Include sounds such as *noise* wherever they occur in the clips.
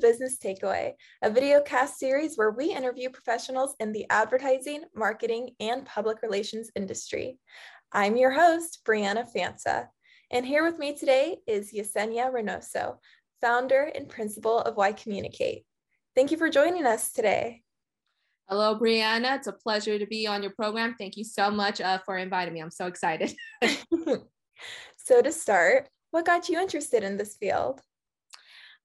Business Takeaway, a video cast series where we interview professionals in the advertising, marketing, and public relations industry. I'm your host, Breanna Fanta, and here with me today is Yesenia Reinoso, founder and principal of Y Communicate. Thank you for joining us today. Hello, Breanna. It's a pleasure to be on your program. Thank you so much uh, for inviting me. I'm so excited. *laughs* so, to start, what got you interested in this field?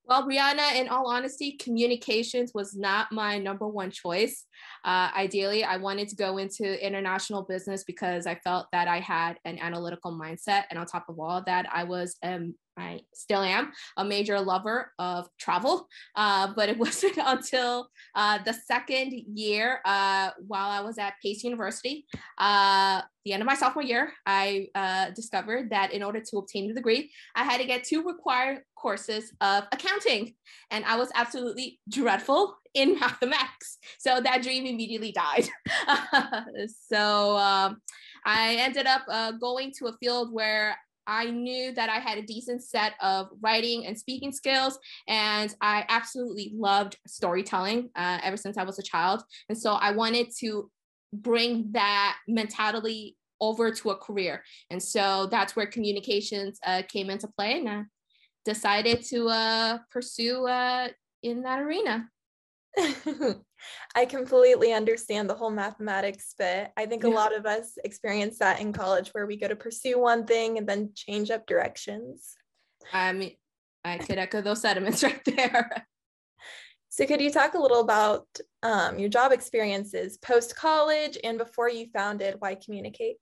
Well, Breanna, in all honesty, communications was not my number one choice. Uh, ideally, I wanted to go into international business because I felt that I had an analytical mindset. And on top of all that, I was um, I still am a major lover of travel, uh, but it *laughs* wasn't until uh, the second year uh, while I was at Pace University, uh, the end of my sophomore year, I uh, discovered that in order to obtain the degree, I had to get two required courses of accounting. And I was absolutely dreadful in *laughs* mathematics. So that dream immediately died. *laughs* so um, I ended up uh, going to a field where I knew that I had a decent set of writing and speaking skills, and I absolutely loved storytelling uh, ever since I was a child. And so I wanted to bring that mentality over to a career. And so that's where communications uh, came into play, and I decided to uh, pursue uh, in that arena. *laughs* I completely understand the whole mathematics bit. I think yeah. a lot of us experience that in college where we go to pursue one thing and then change up directions. I mean, I could echo those sentiments *laughs* right there. So, could you talk a little about um, your job experiences post college and before you founded Y Communicate?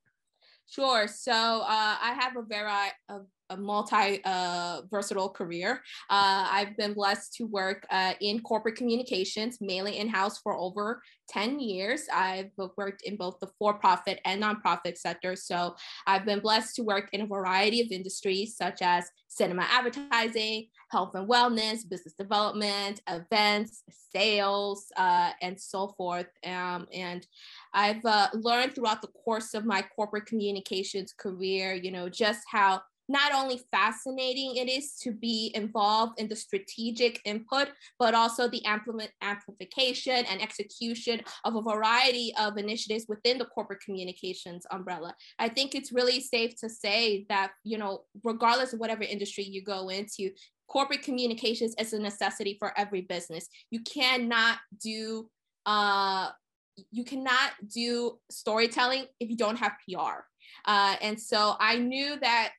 Sure. So uh, I have a very a a multi uh, versatile career. Uh, I've been blessed to work uh, in corporate communications, mainly in house for over 10 years. I've worked in both the for profit and nonprofit sector. So I've been blessed to work in a variety of industries such as cinema advertising, health and wellness, business development, events, sales, uh, and so forth. Um, and I've uh, learned throughout the course of my corporate communications career, you know, just how not only fascinating it is to be involved in the strategic input, but also the amplification and execution of a variety of initiatives within the corporate communications umbrella. I think it's really safe to say that, you know, regardless of whatever industry you go into, corporate communications is a necessity for every business. You cannot do uh, you cannot do storytelling if you don't have PR. Uh, and so I knew that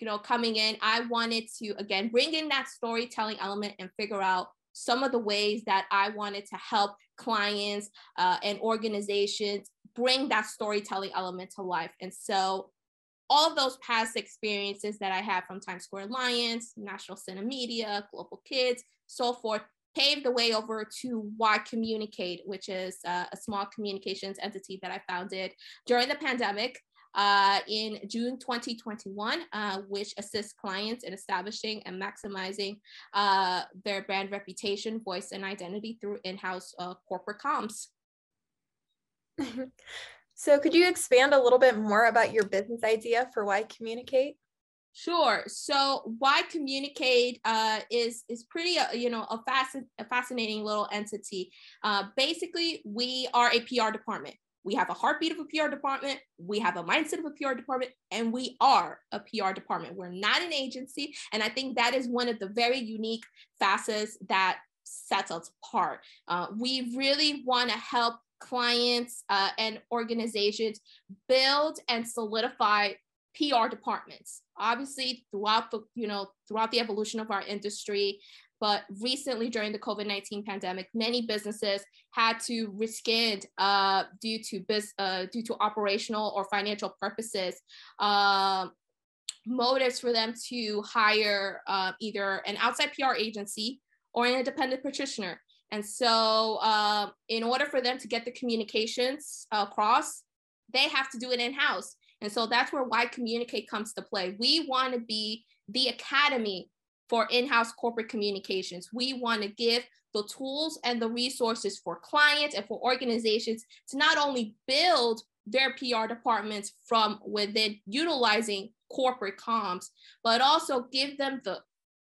you know, coming in, I wanted to again bring in that storytelling element and figure out some of the ways that I wanted to help clients uh, and organizations bring that storytelling element to life. And so all of those past experiences that I had from Times Square Alliance, National Cinemedia, Global Kids, so forth, paved the way over to Y Communicate, which is uh, a small communications entity that I founded during the pandemic uh, in June 2021, uh, which assists clients in establishing and maximizing uh, their brand reputation, voice, and identity through in-house uh, corporate comms. *laughs* so could you expand a little bit more about your business idea for Y Communicate? Sure. So Y Communicate uh, is is pretty uh, you know a, fasc- a fascinating little entity. Uh, basically, we are a PR department. We have a heartbeat of a PR department. We have a mindset of a PR department, and we are a PR department. We're not an agency. And I think that is one of the very unique facets that sets us apart. Uh, we really want to help clients uh, and organizations build and solidify PR departments. Obviously, throughout the you know throughout the evolution of our industry, but recently, during the COVID 19 pandemic, many businesses had to rescind uh, due, to biz, uh, due to operational or financial purposes. Um, motives for them to hire uh, either an outside PR agency or an independent practitioner. And so, uh, in order for them to get the communications across, they have to do it in house. And so that's where Y Communicate comes to play. We want to be the academy for in-house corporate communications. We want to give the tools and the resources for clients and for organizations to not only build their PR departments from within utilizing corporate comms, but also give them the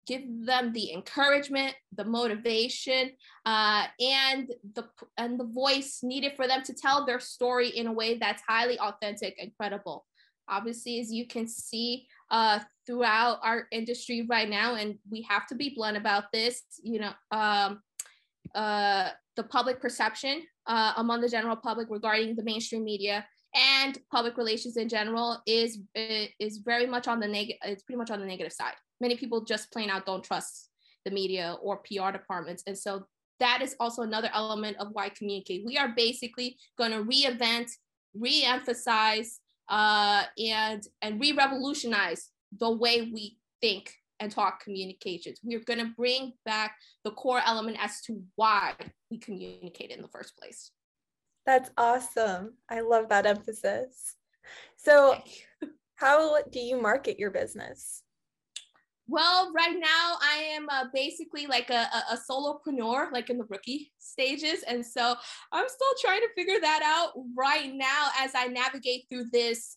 give them the encouragement, the motivation, uh, and the and the voice needed for them to tell their story in a way that's highly authentic and credible. Obviously, as you can see uh, throughout our industry right now, and we have to be blunt about this. You know, um, uh, the public perception uh, among the general public regarding the mainstream media and public relations in general is is very much on the negative. It's pretty much on the negative side. Many people just plain out don't trust the media or PR departments, and so that is also another element of Y Communicate. We are basically going to reinvent, re-emphasize, uh, and and re-revolutionize the way we think and talk communications. We're going to bring back the core element as to why we communicate in the first place. That's awesome. I love that emphasis. So, how do you market your business? Well, right now I am uh, basically like a, a, a, solopreneur, like in the rookie stages. And so I'm still trying to figure that out right now as I navigate through this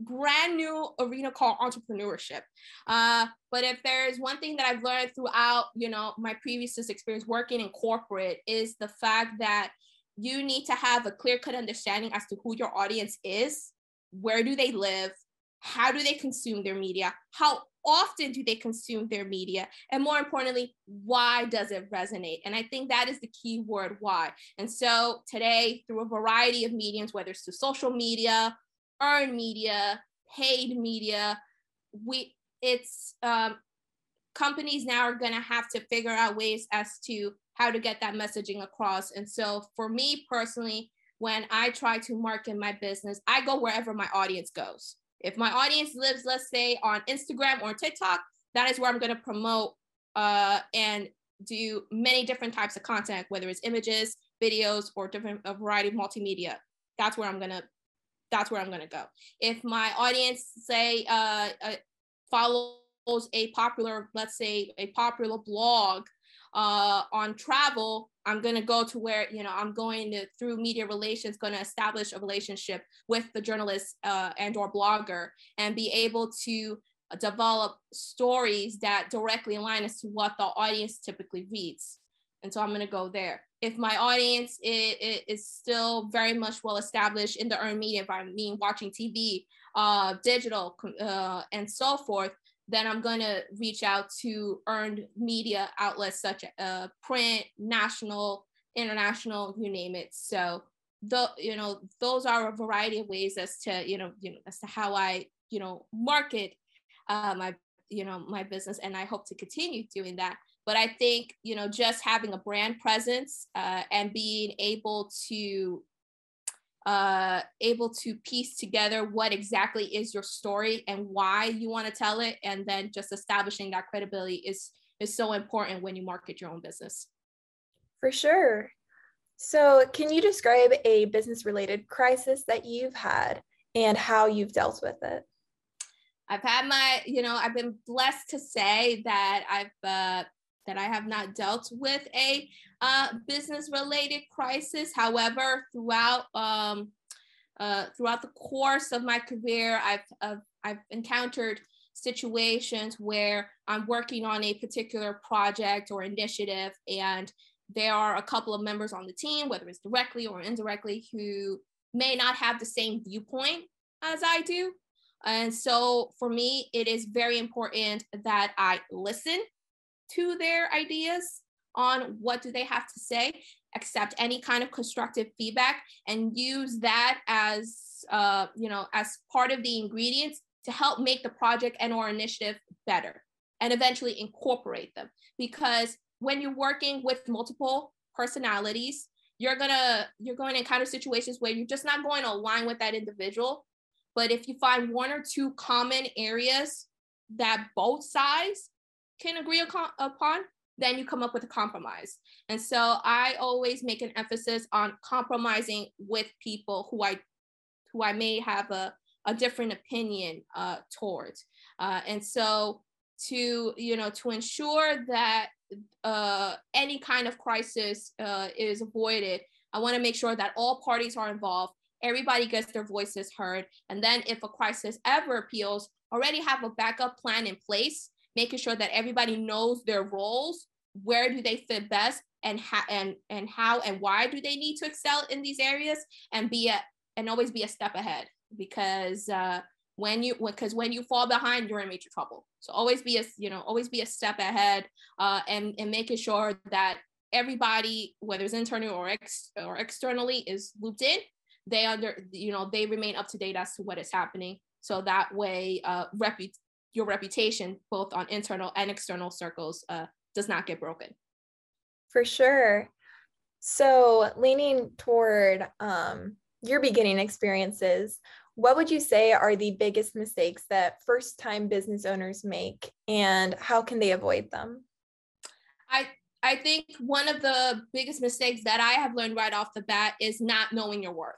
brand new arena called entrepreneurship. Uh, but if there is one thing that I've learned throughout, you know, my previous experience working in corporate is the fact that you need to have a clear cut understanding as to who your audience is, where do they live, how do they consume their media, how often do they consume their media, and more importantly, why does it resonate? And I think that is the key word why. And so today, through a variety of mediums, whether it's through social media, earned media, paid media, we it's um, companies now are going to have to figure out ways as to how to get that messaging across. And so for me personally, when I try to market my business, I go wherever my audience goes. If my audience lives, let's say, on Instagram or TikTok, that is where I'm going to promote uh, and do many different types of content, whether it's images, videos, or different a variety of multimedia. That's where I'm gonna. That's where I'm gonna go. If my audience say uh, uh, follows a popular, let's say, a popular blog uh, on travel, I'm going to go to where, you know, I'm going to, through media relations, going to establish a relationship with the journalist uh, and or blogger and be able to develop stories that directly align as to what the audience typically reads. And so I'm going to go there. If my audience is, is, still very much well established in the earned media environment, meaning watching TV, uh, digital, uh, and so forth, then I'm going to reach out to earned media outlets such as uh, print, national, international, you name it. So the you know those are a variety of ways as to you know you know as to how I you know market uh, my you know my business, and I hope to continue doing that. But I think you know just having a brand presence uh, and being able to uh, able to piece together what exactly is your story and why you want to tell it, and then just establishing that credibility is is so important when you market your own business. For sure. So, can you describe a business related crisis that you've had and how you've dealt with it? I've had my, you know, I've been blessed to say that I've uh, that I have not dealt with a uh, business related crisis. However, throughout um, uh, throughout the course of my career, I've, I've, I've encountered situations where I'm working on a particular project or initiative, and there are a couple of members on the team, whether it's directly or indirectly, who may not have the same viewpoint as I do. And so for me, it is very important that I listen to their ideas on what do they have to say accept any kind of constructive feedback and use that as uh, you know as part of the ingredients to help make the project and or initiative better and eventually incorporate them. Because when you're working with multiple personalities you're gonna you're going to encounter situations where you're just not going to align with that individual. But if you find one or two common areas that both sides can agree upon, then you come up with a compromise. And so I always make an emphasis on compromising with people who I who I may have a, a different opinion uh, towards. Uh, and so to you know to ensure that uh, any kind of crisis uh, is avoided, I want to make sure that all parties are involved. Everybody gets their voices heard, and then if a crisis ever appeals, already have a backup plan in place making sure that everybody knows their roles, where do they fit best, and how and and how and why do they need to excel in these areas, and be a and always be a step ahead because uh, when you because when you fall behind, you're in major trouble. So always be a you know always be a step ahead uh, and and making sure that everybody, whether it's internally or ex or externally, is looped in. They under you know they remain up to date as to what is happening. So that way, uh, repu- your reputation, both on internal and external circles, uh, does not get broken. For sure. So, leaning toward um, your beginning experiences, what would you say are the biggest mistakes that first time business owners make and how can they avoid them? I I think one of the biggest mistakes that I have learned right off the bat is not knowing your worth.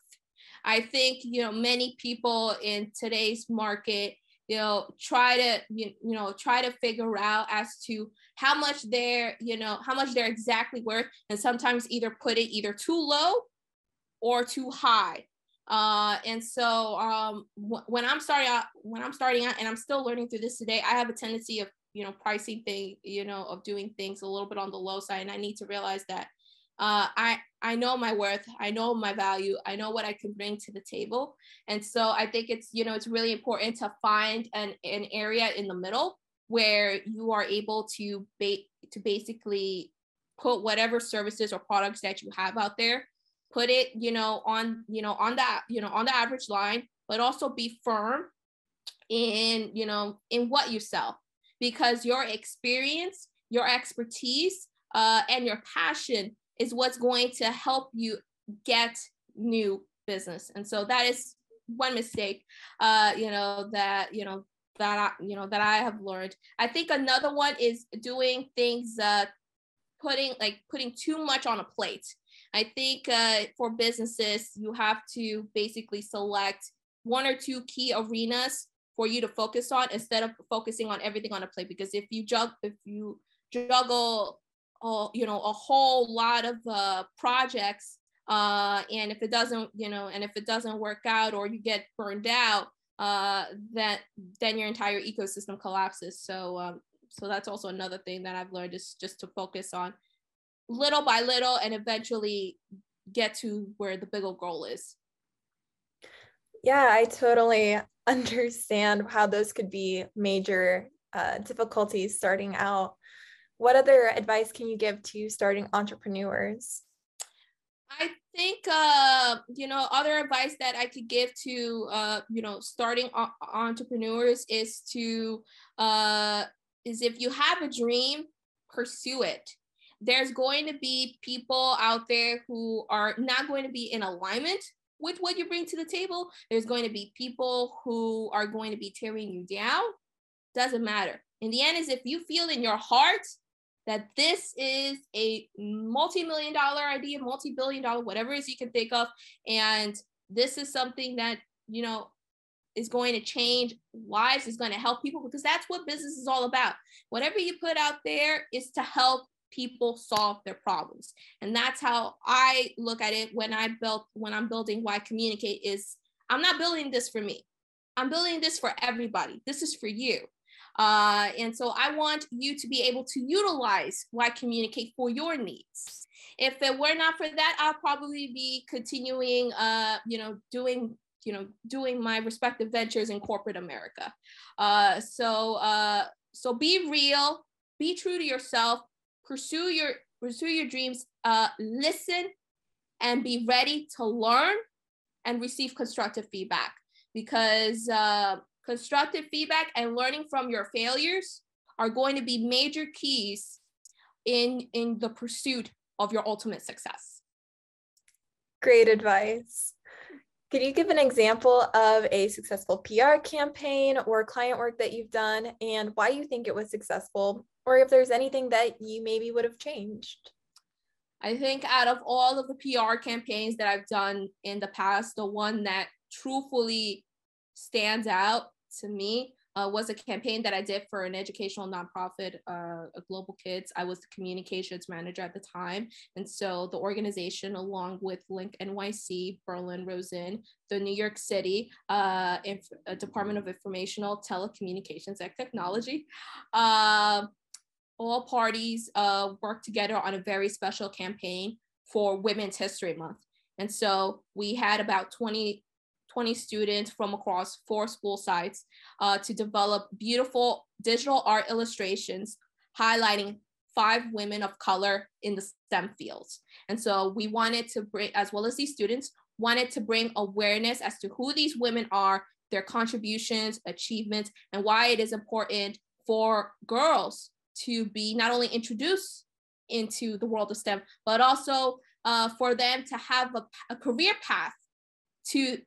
I think, you know, many people in today's market, you know, try to, you, you know, try to figure out as to how much they're, you know, how much they're exactly worth. And sometimes either put it either too low or too high. Uh, and so um, w- when I'm starting out, when I'm starting out, and I'm still learning through this today, I have a tendency of you know pricing thing, you know, of doing things a little bit on the low side, and I need to realize that uh, I I know my worth, I know my value, I know what I can bring to the table, and so I think it's you know it's really important to find an an area in the middle where you are able to ba- to basically put whatever services or products that you have out there put it you know on you know on that you know on the average line but also be firm in you know in what you sell. Because your experience your expertise uh, and your passion is what's going to help you get new business. And so that is one mistake, uh, you know, that, you know, that I, you know, that I have learned. I think another one is doing things, uh, putting like putting too much on a plate. I think uh, for businesses, you have to basically select one or two key arenas for you to focus on instead of focusing on everything on a plate. Because if you juggle, if you juggle uh, you know a whole lot of uh, projects uh, and if it doesn't you know and if it doesn't work out or you get burned out uh, that then your entire ecosystem collapses. So um, so that's also another thing that i've learned is just to focus on little by little and eventually get to where the bigger goal is. Yeah i totally *laughs* understand how those could be major uh, difficulties starting out what other advice can you give to starting entrepreneurs? I think uh, you know other advice that I could give to uh, you know starting entrepreneurs is to uh, is if you have a dream, pursue it. There's going to be people out there who are not going to be in alignment with what you bring to the table. There's going to be people who are going to be tearing you down. Doesn't matter. In the end, is if you feel in your heart that this is a multi-million dollar idea, multi-billion dollar, whatever it is you can think of. And this is something that, you know, is going to change lives, is going to help people because that's what business is all about. Whatever you put out there is to help people solve their problems. And that's how I look at it when I built when I'm building Y Communicate is I'm not building this for me. I'm building this for everybody. This is for you. Uh, and so I want you to be able to utilize Y Communicate for your needs. If it were not for that, I'll probably be continuing, uh, you know, doing, you know, doing my respective ventures in corporate America. Uh, so, uh, so be real, be true to yourself, pursue your pursue your dreams, uh, listen, and be ready to learn and receive constructive feedback because uh, constructive feedback and learning from your failures are going to be major keys in in the pursuit of your ultimate success great advice could you give an example of a successful PR campaign or client work that you've done and why you think it was successful, or if there's anything that you maybe would have changed? I think out of all of the PR campaigns that I've done in the past, the one that truthfully stands out to me uh, was a campaign that I did for an educational nonprofit, uh, Global Kids. I was the communications manager at the time. And so the organization, along with Link NYC, Berlin Rosen, the New York City uh, Inf- uh, Department of Informational Telecommunications and Technology, uh, all parties uh, worked together on a very special campaign for Women's History Month. And so we had about 20, 20 students from across four school sites uh, to develop beautiful digital art illustrations highlighting five women of color in the STEM fields. And so we wanted to bring, as well as these students, wanted to bring awareness as to who these women are, their contributions, achievements, and why it is important for girls to be not only introduced into the world of STEM, but also uh, for them to have a, a career path to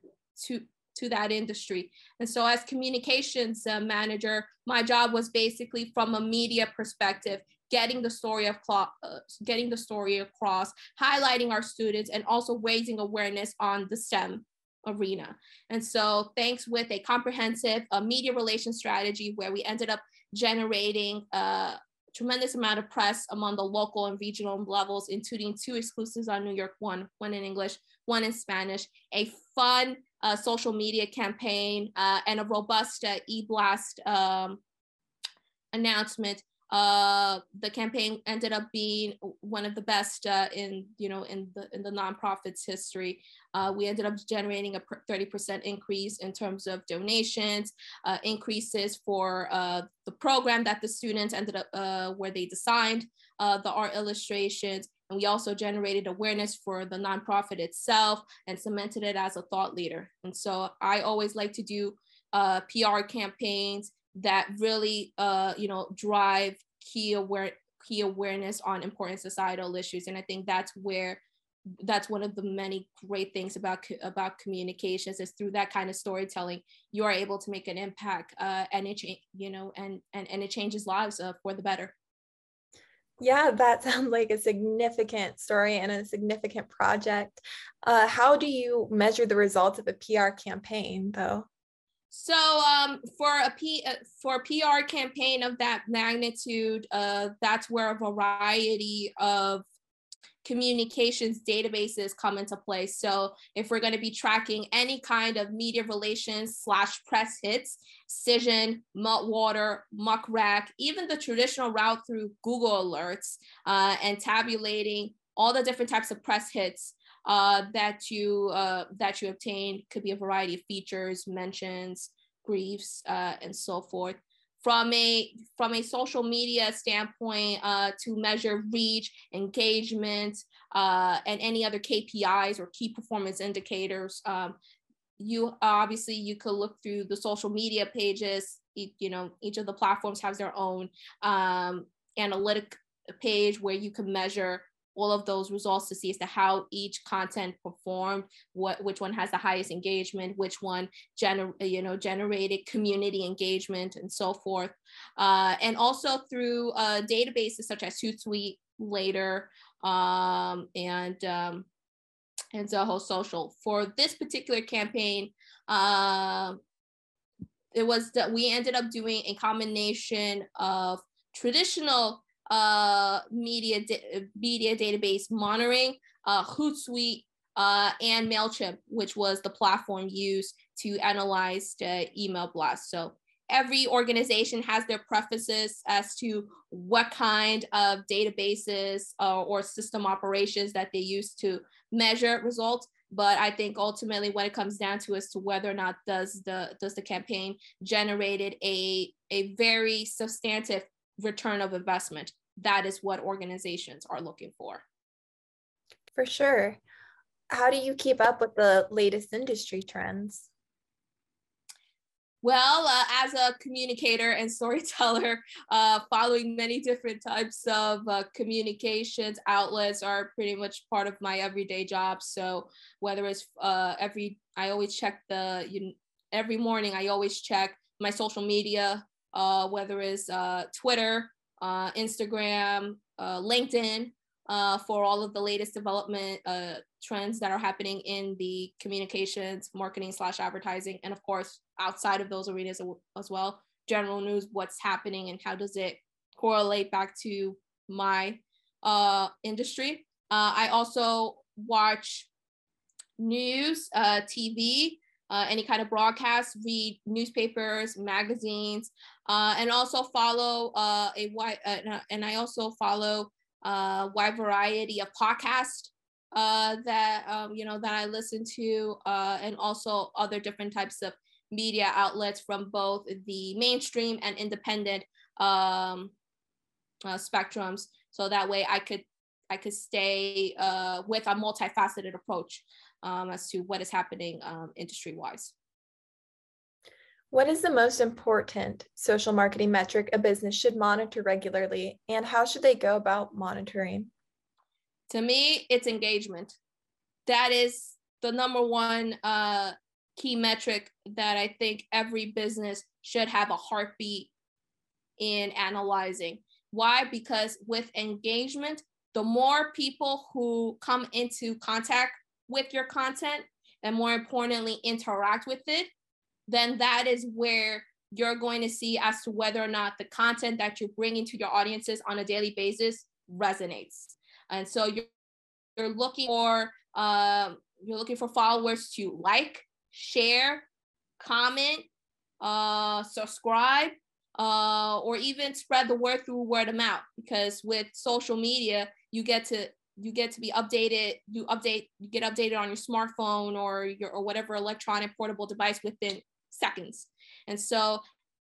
to to that industry. And so as communications uh, manager, my job was basically from a media perspective, getting the story of uh, getting the story across, highlighting our students and also raising awareness on the STEM arena. And so thanks with a comprehensive uh, media relations strategy where we ended up generating uh, tremendous amount of press among the local and regional levels, including two exclusives on New York One, one in English, one in Spanish, a fun uh, social media campaign, uh, and a robust uh, e-blast um, announcement uh, the campaign ended up being one of the best uh, in you know in the in the nonprofit's history. Uh, we ended up generating a 30% increase in terms of donations, uh, increases for uh, the program that the students ended up where they designed the art illustrations, and we also generated awareness for the nonprofit itself and cemented it as a thought leader. And so I always like to do PR campaigns that really uh, you know drive key aware key awareness on important societal issues. And i think that's where that's one of the many great things about about communications is through that kind of storytelling you are able to make an impact uh, and it you know and and, and it changes lives uh, for the better. Yeah that *laughs* sounds like a significant story and a significant project. Uh, how do you measure the results of a pr campaign though so um, for a P uh, for a PR campaign of that magnitude, uh, that's where a variety of communications databases come into play. So if we're going to be tracking any kind of media relations slash press hits, Cision, Meltwater, Muckrack, even the traditional route through Google Alerts, uh, and tabulating all the different types of press hits uh, that you uh, that you obtain could be a variety of features, mentions, briefs, uh, and so forth. From a from a social media standpoint, uh, to measure reach, engagement, uh, and any other KPIs or key performance indicators, um, you obviously you could look through the social media pages. You know, each of the platforms has their own um, analytic page where you can measure all of those results to see as to how each content performed, what which one has the highest engagement, which one gener- you know generated community engagement, and so forth. Uh, and also through uh, databases such as Hootsuite, Later, um, and um, and Zoho Social. For this particular campaign, uh, it was that we ended up doing a combination of traditional uh, media media database monitoring, uh, Hootsuite, uh, and Mailchimp, which was the platform used to analyze the email blast. So every organization has their preferences as to what kind of databases uh, or system operations that they use to measure results but i think ultimately what it comes down to is to whether or not does the does the campaign generated a a very substantive return of investment. That is what organizations are looking for. For sure. How do you keep up with the latest industry trends? Well, uh, as a communicator and storyteller, uh, following many different types of uh, communications outlets are pretty much part of my everyday job. So whether it's uh, every, I always check the, you, every morning I always check my social media uh, whether it's uh, Twitter, uh, Instagram, uh, LinkedIn, uh, for all of the latest development uh, trends that are happening in the communications, marketing slash advertising, and of course outside of those arenas as well. general news, what's happening, and how does it correlate back to my industry. I also watch news, TV, uh, any kind of broadcast, read newspapers, magazines, uh, and also follow uh, a wide, uh, and I also follow a wide variety of podcasts uh, that um, you know that I listen to, uh, and also other different types of media outlets from both the mainstream and independent um, uh, spectrums. So that way, I could I could stay uh, with a multifaceted approach um, as to what is happening um, industry wise. What is the most important social marketing metric a business should monitor regularly, and how should they go about monitoring? To me, it's engagement. That is the number one uh, key metric that I think every business should have a heartbeat in analyzing. Why? Because with engagement, the more people who come into contact with your content and more importantly interact with it then that is where you're going to see as to whether or not the content that you're bringing to your audiences on a daily basis resonates. And so you're, you're looking for um, you're looking for followers to like share comment uh, subscribe uh, or even spread the word through word of mouth because with social media you get to you get to be updated you update you get updated on your smartphone or your or whatever electronic portable device within seconds. And so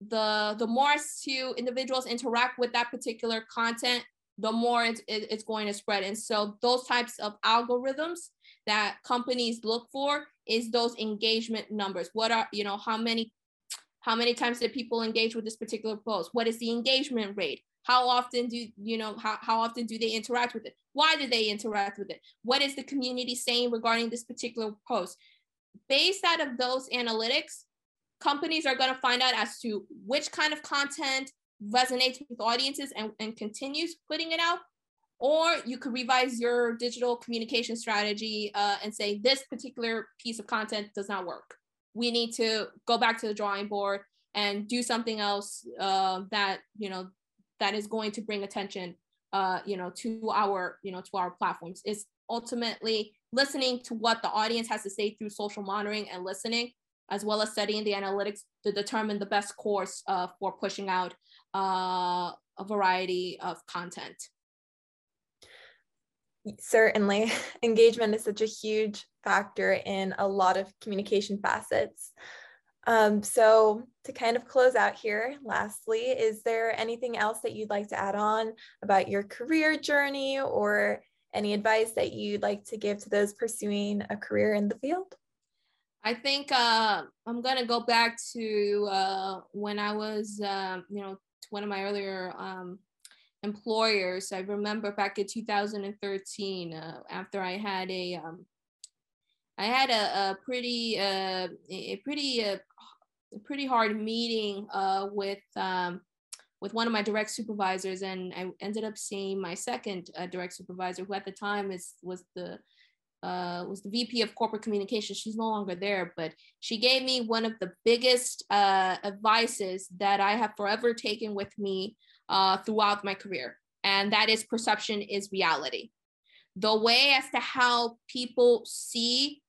the the more to individuals interact with that particular content the more it's, it's going to spread. And so those types of algorithms that companies look for is those engagement numbers. What are you know how many how many times did people engage with this particular post? What is the engagement rate how often do you know how, how often do they interact with it? Why do they interact with it? What is the community saying regarding this particular post? Based out of those analytics companies are going to find out as to which kind of content resonates with audiences and, and continues putting it out. Or you could revise your digital communication strategy uh, and say this particular piece of content does not work. We need to go back to the drawing board and do something else uh, that you know that is going to bring attention uh, you know to our you know to our platforms is ultimately listening to what the audience has to say through social monitoring and listening as well as studying the analytics to determine the best course uh, for pushing out uh, a variety of content. Certainly. *laughs* Engagement is such a huge factor in a lot of communication facets um, so to kind of close out here, lastly, is there anything else that you'd like to add on about your career journey or any advice that you'd like to give to those pursuing a career in the field? I think uh, I'm gonna go back to uh, when I was, uh, you know, one of my earlier um, employers. I remember back in 2013, uh, after I had a um, I had a, a pretty uh, a pretty uh, pretty hard meeting uh, with um, with one of my direct supervisors, and I ended up seeing my second uh, direct supervisor, who at the time is was the uh, was the VP of corporate communications. She's no longer there, but she gave me one of the biggest uh, advices that I have forever taken with me uh, throughout my career, and that is perception is reality. The way as to how people see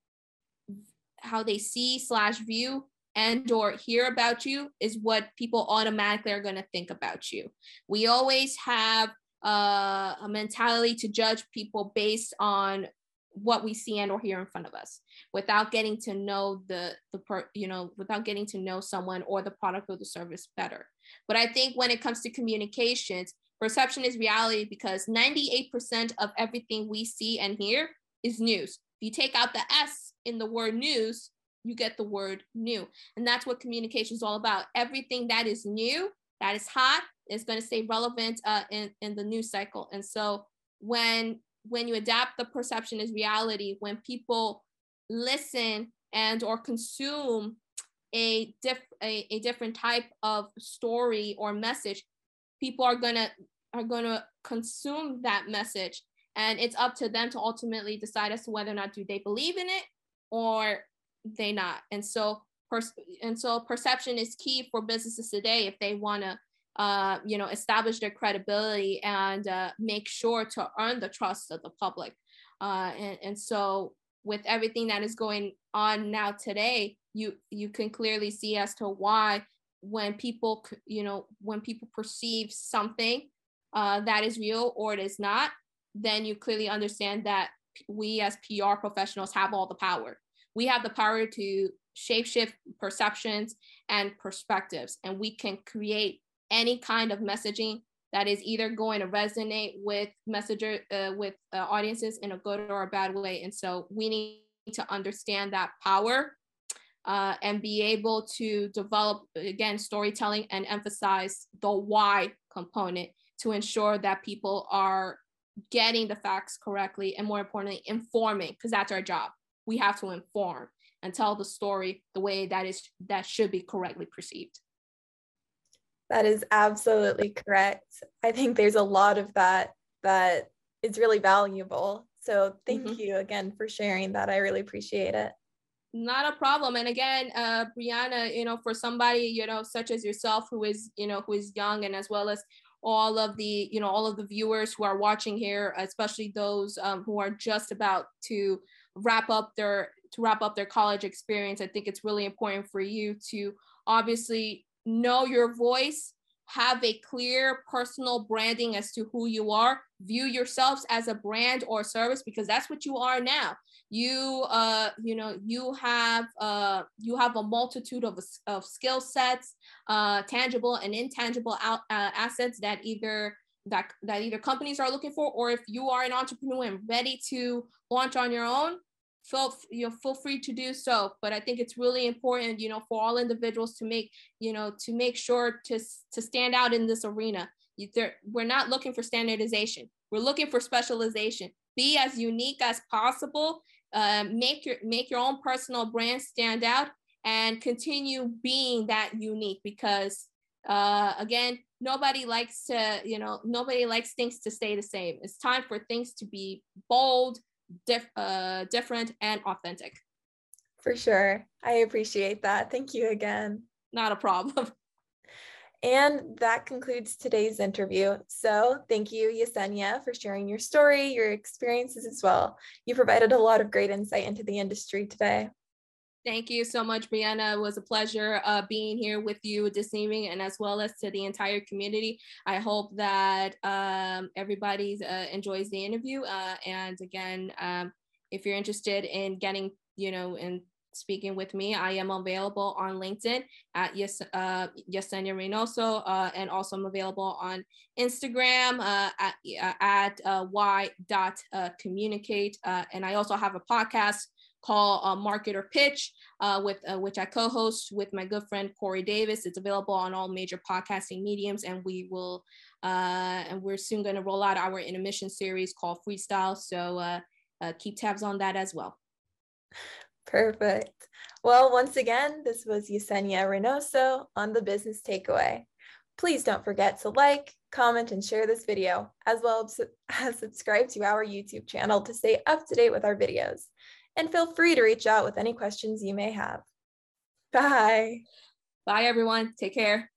how they see slash view and or hear about you is what people automatically are going to think about you. We always have uh, a mentality to judge people based on what we see and or hear in front of us without getting to know the the per, you know without getting to know someone or the product or the service better. But i think when it comes to communications perception is reality because 98% of everything we see and hear is news. If you take out the s in the word news, you get the word new. And that's what communication is all about. Everything that is new, that is hot, is going to stay relevant uh, in, in the news cycle. And so when when you adapt the perception is reality, when people listen and or consume a, diff- a, a different type of story or message, people are gonna are gonna consume that message. And it's up to them to ultimately decide as to whether or not do they believe in it or they not. And so pers- and so perception is key for businesses today if they want to uh, you know establish their credibility and uh, make sure to earn the trust of the public uh, and, and so with everything that is going on now today you you can clearly see as to why when people you know when people perceive something uh, that is real or it is not then you clearly understand that we as pr professionals have all the power we have the power to shapeshift perceptions and perspectives and we can create any kind of messaging that is either going to resonate with messenger uh, with uh, audiences in a good or a bad way. And so we need to understand that power uh, and be able to develop again storytelling and emphasize the why component to ensure that people are getting the facts correctly and more importantly informing because that's our job we have to inform and tell the story the way that is that should be correctly perceived. That is absolutely correct. I think there's a lot of that that is really valuable. So thank mm-hmm. you again for sharing that. I really appreciate it. Not a problem. And again uh breanna you know for somebody you know such as yourself who is you know who is young and as well as all of the you know all of the viewers who are watching here especially those um, who are just about to wrap up their to wrap up their college experience. I think it's really important for you to obviously know your voice have a clear personal branding as to who you are view yourselves as a brand or service because that's what you are now. You uh you know you have uh you have a multitude of, of skill sets uh tangible and intangible out, uh, assets that either that that either companies are looking for or if you are an entrepreneur and ready to launch on your own feel you know feel free to do so. But i think it's really important you know for all individuals to make you know to make sure to to stand out in this arena. We're not looking for standardization. We're looking for specialization. Be as unique as possible. Uh, make your make your own personal brand stand out and continue being that unique because uh, again nobody likes to you know nobody likes things to stay the same it's time for things to be bold diff- uh, different and authentic. For sure. I appreciate that. Thank you again. Not a problem. *laughs* And that concludes today's interview. So thank you, Yesenia, for sharing your story, your experiences as well. You provided a lot of great insight into the industry today. Thank you so much, Breanna. It was a pleasure uh, being here with you this evening and as well as to the entire community. I hope that um, everybody uh, enjoys the interview. Uh, and again, um, if you're interested in getting, you know, in speaking with me, I am available on LinkedIn at yes, uh, Yesenia Reinoso, uh, and also I'm available on Instagram uh, at, uh, at uh, y dot uh, communicate. Uh, and I also have a podcast call uh, Market or Pitch, uh, with uh, which I co-host with my good friend Corey Davis. It's available on all major podcasting mediums, and we will uh, and we're soon going to roll out our intermission series called Freestyle. So uh, uh, keep tabs on that as well. Perfect. Well, once again, this was Yesenia Reinoso on the Business Takeaway. Please don't forget to like, comment, and share this video, as well as *laughs* subscribe to our YouTube channel to stay up to date with our videos and feel free to reach out with any questions you may have. Bye. Bye, everyone. Take care.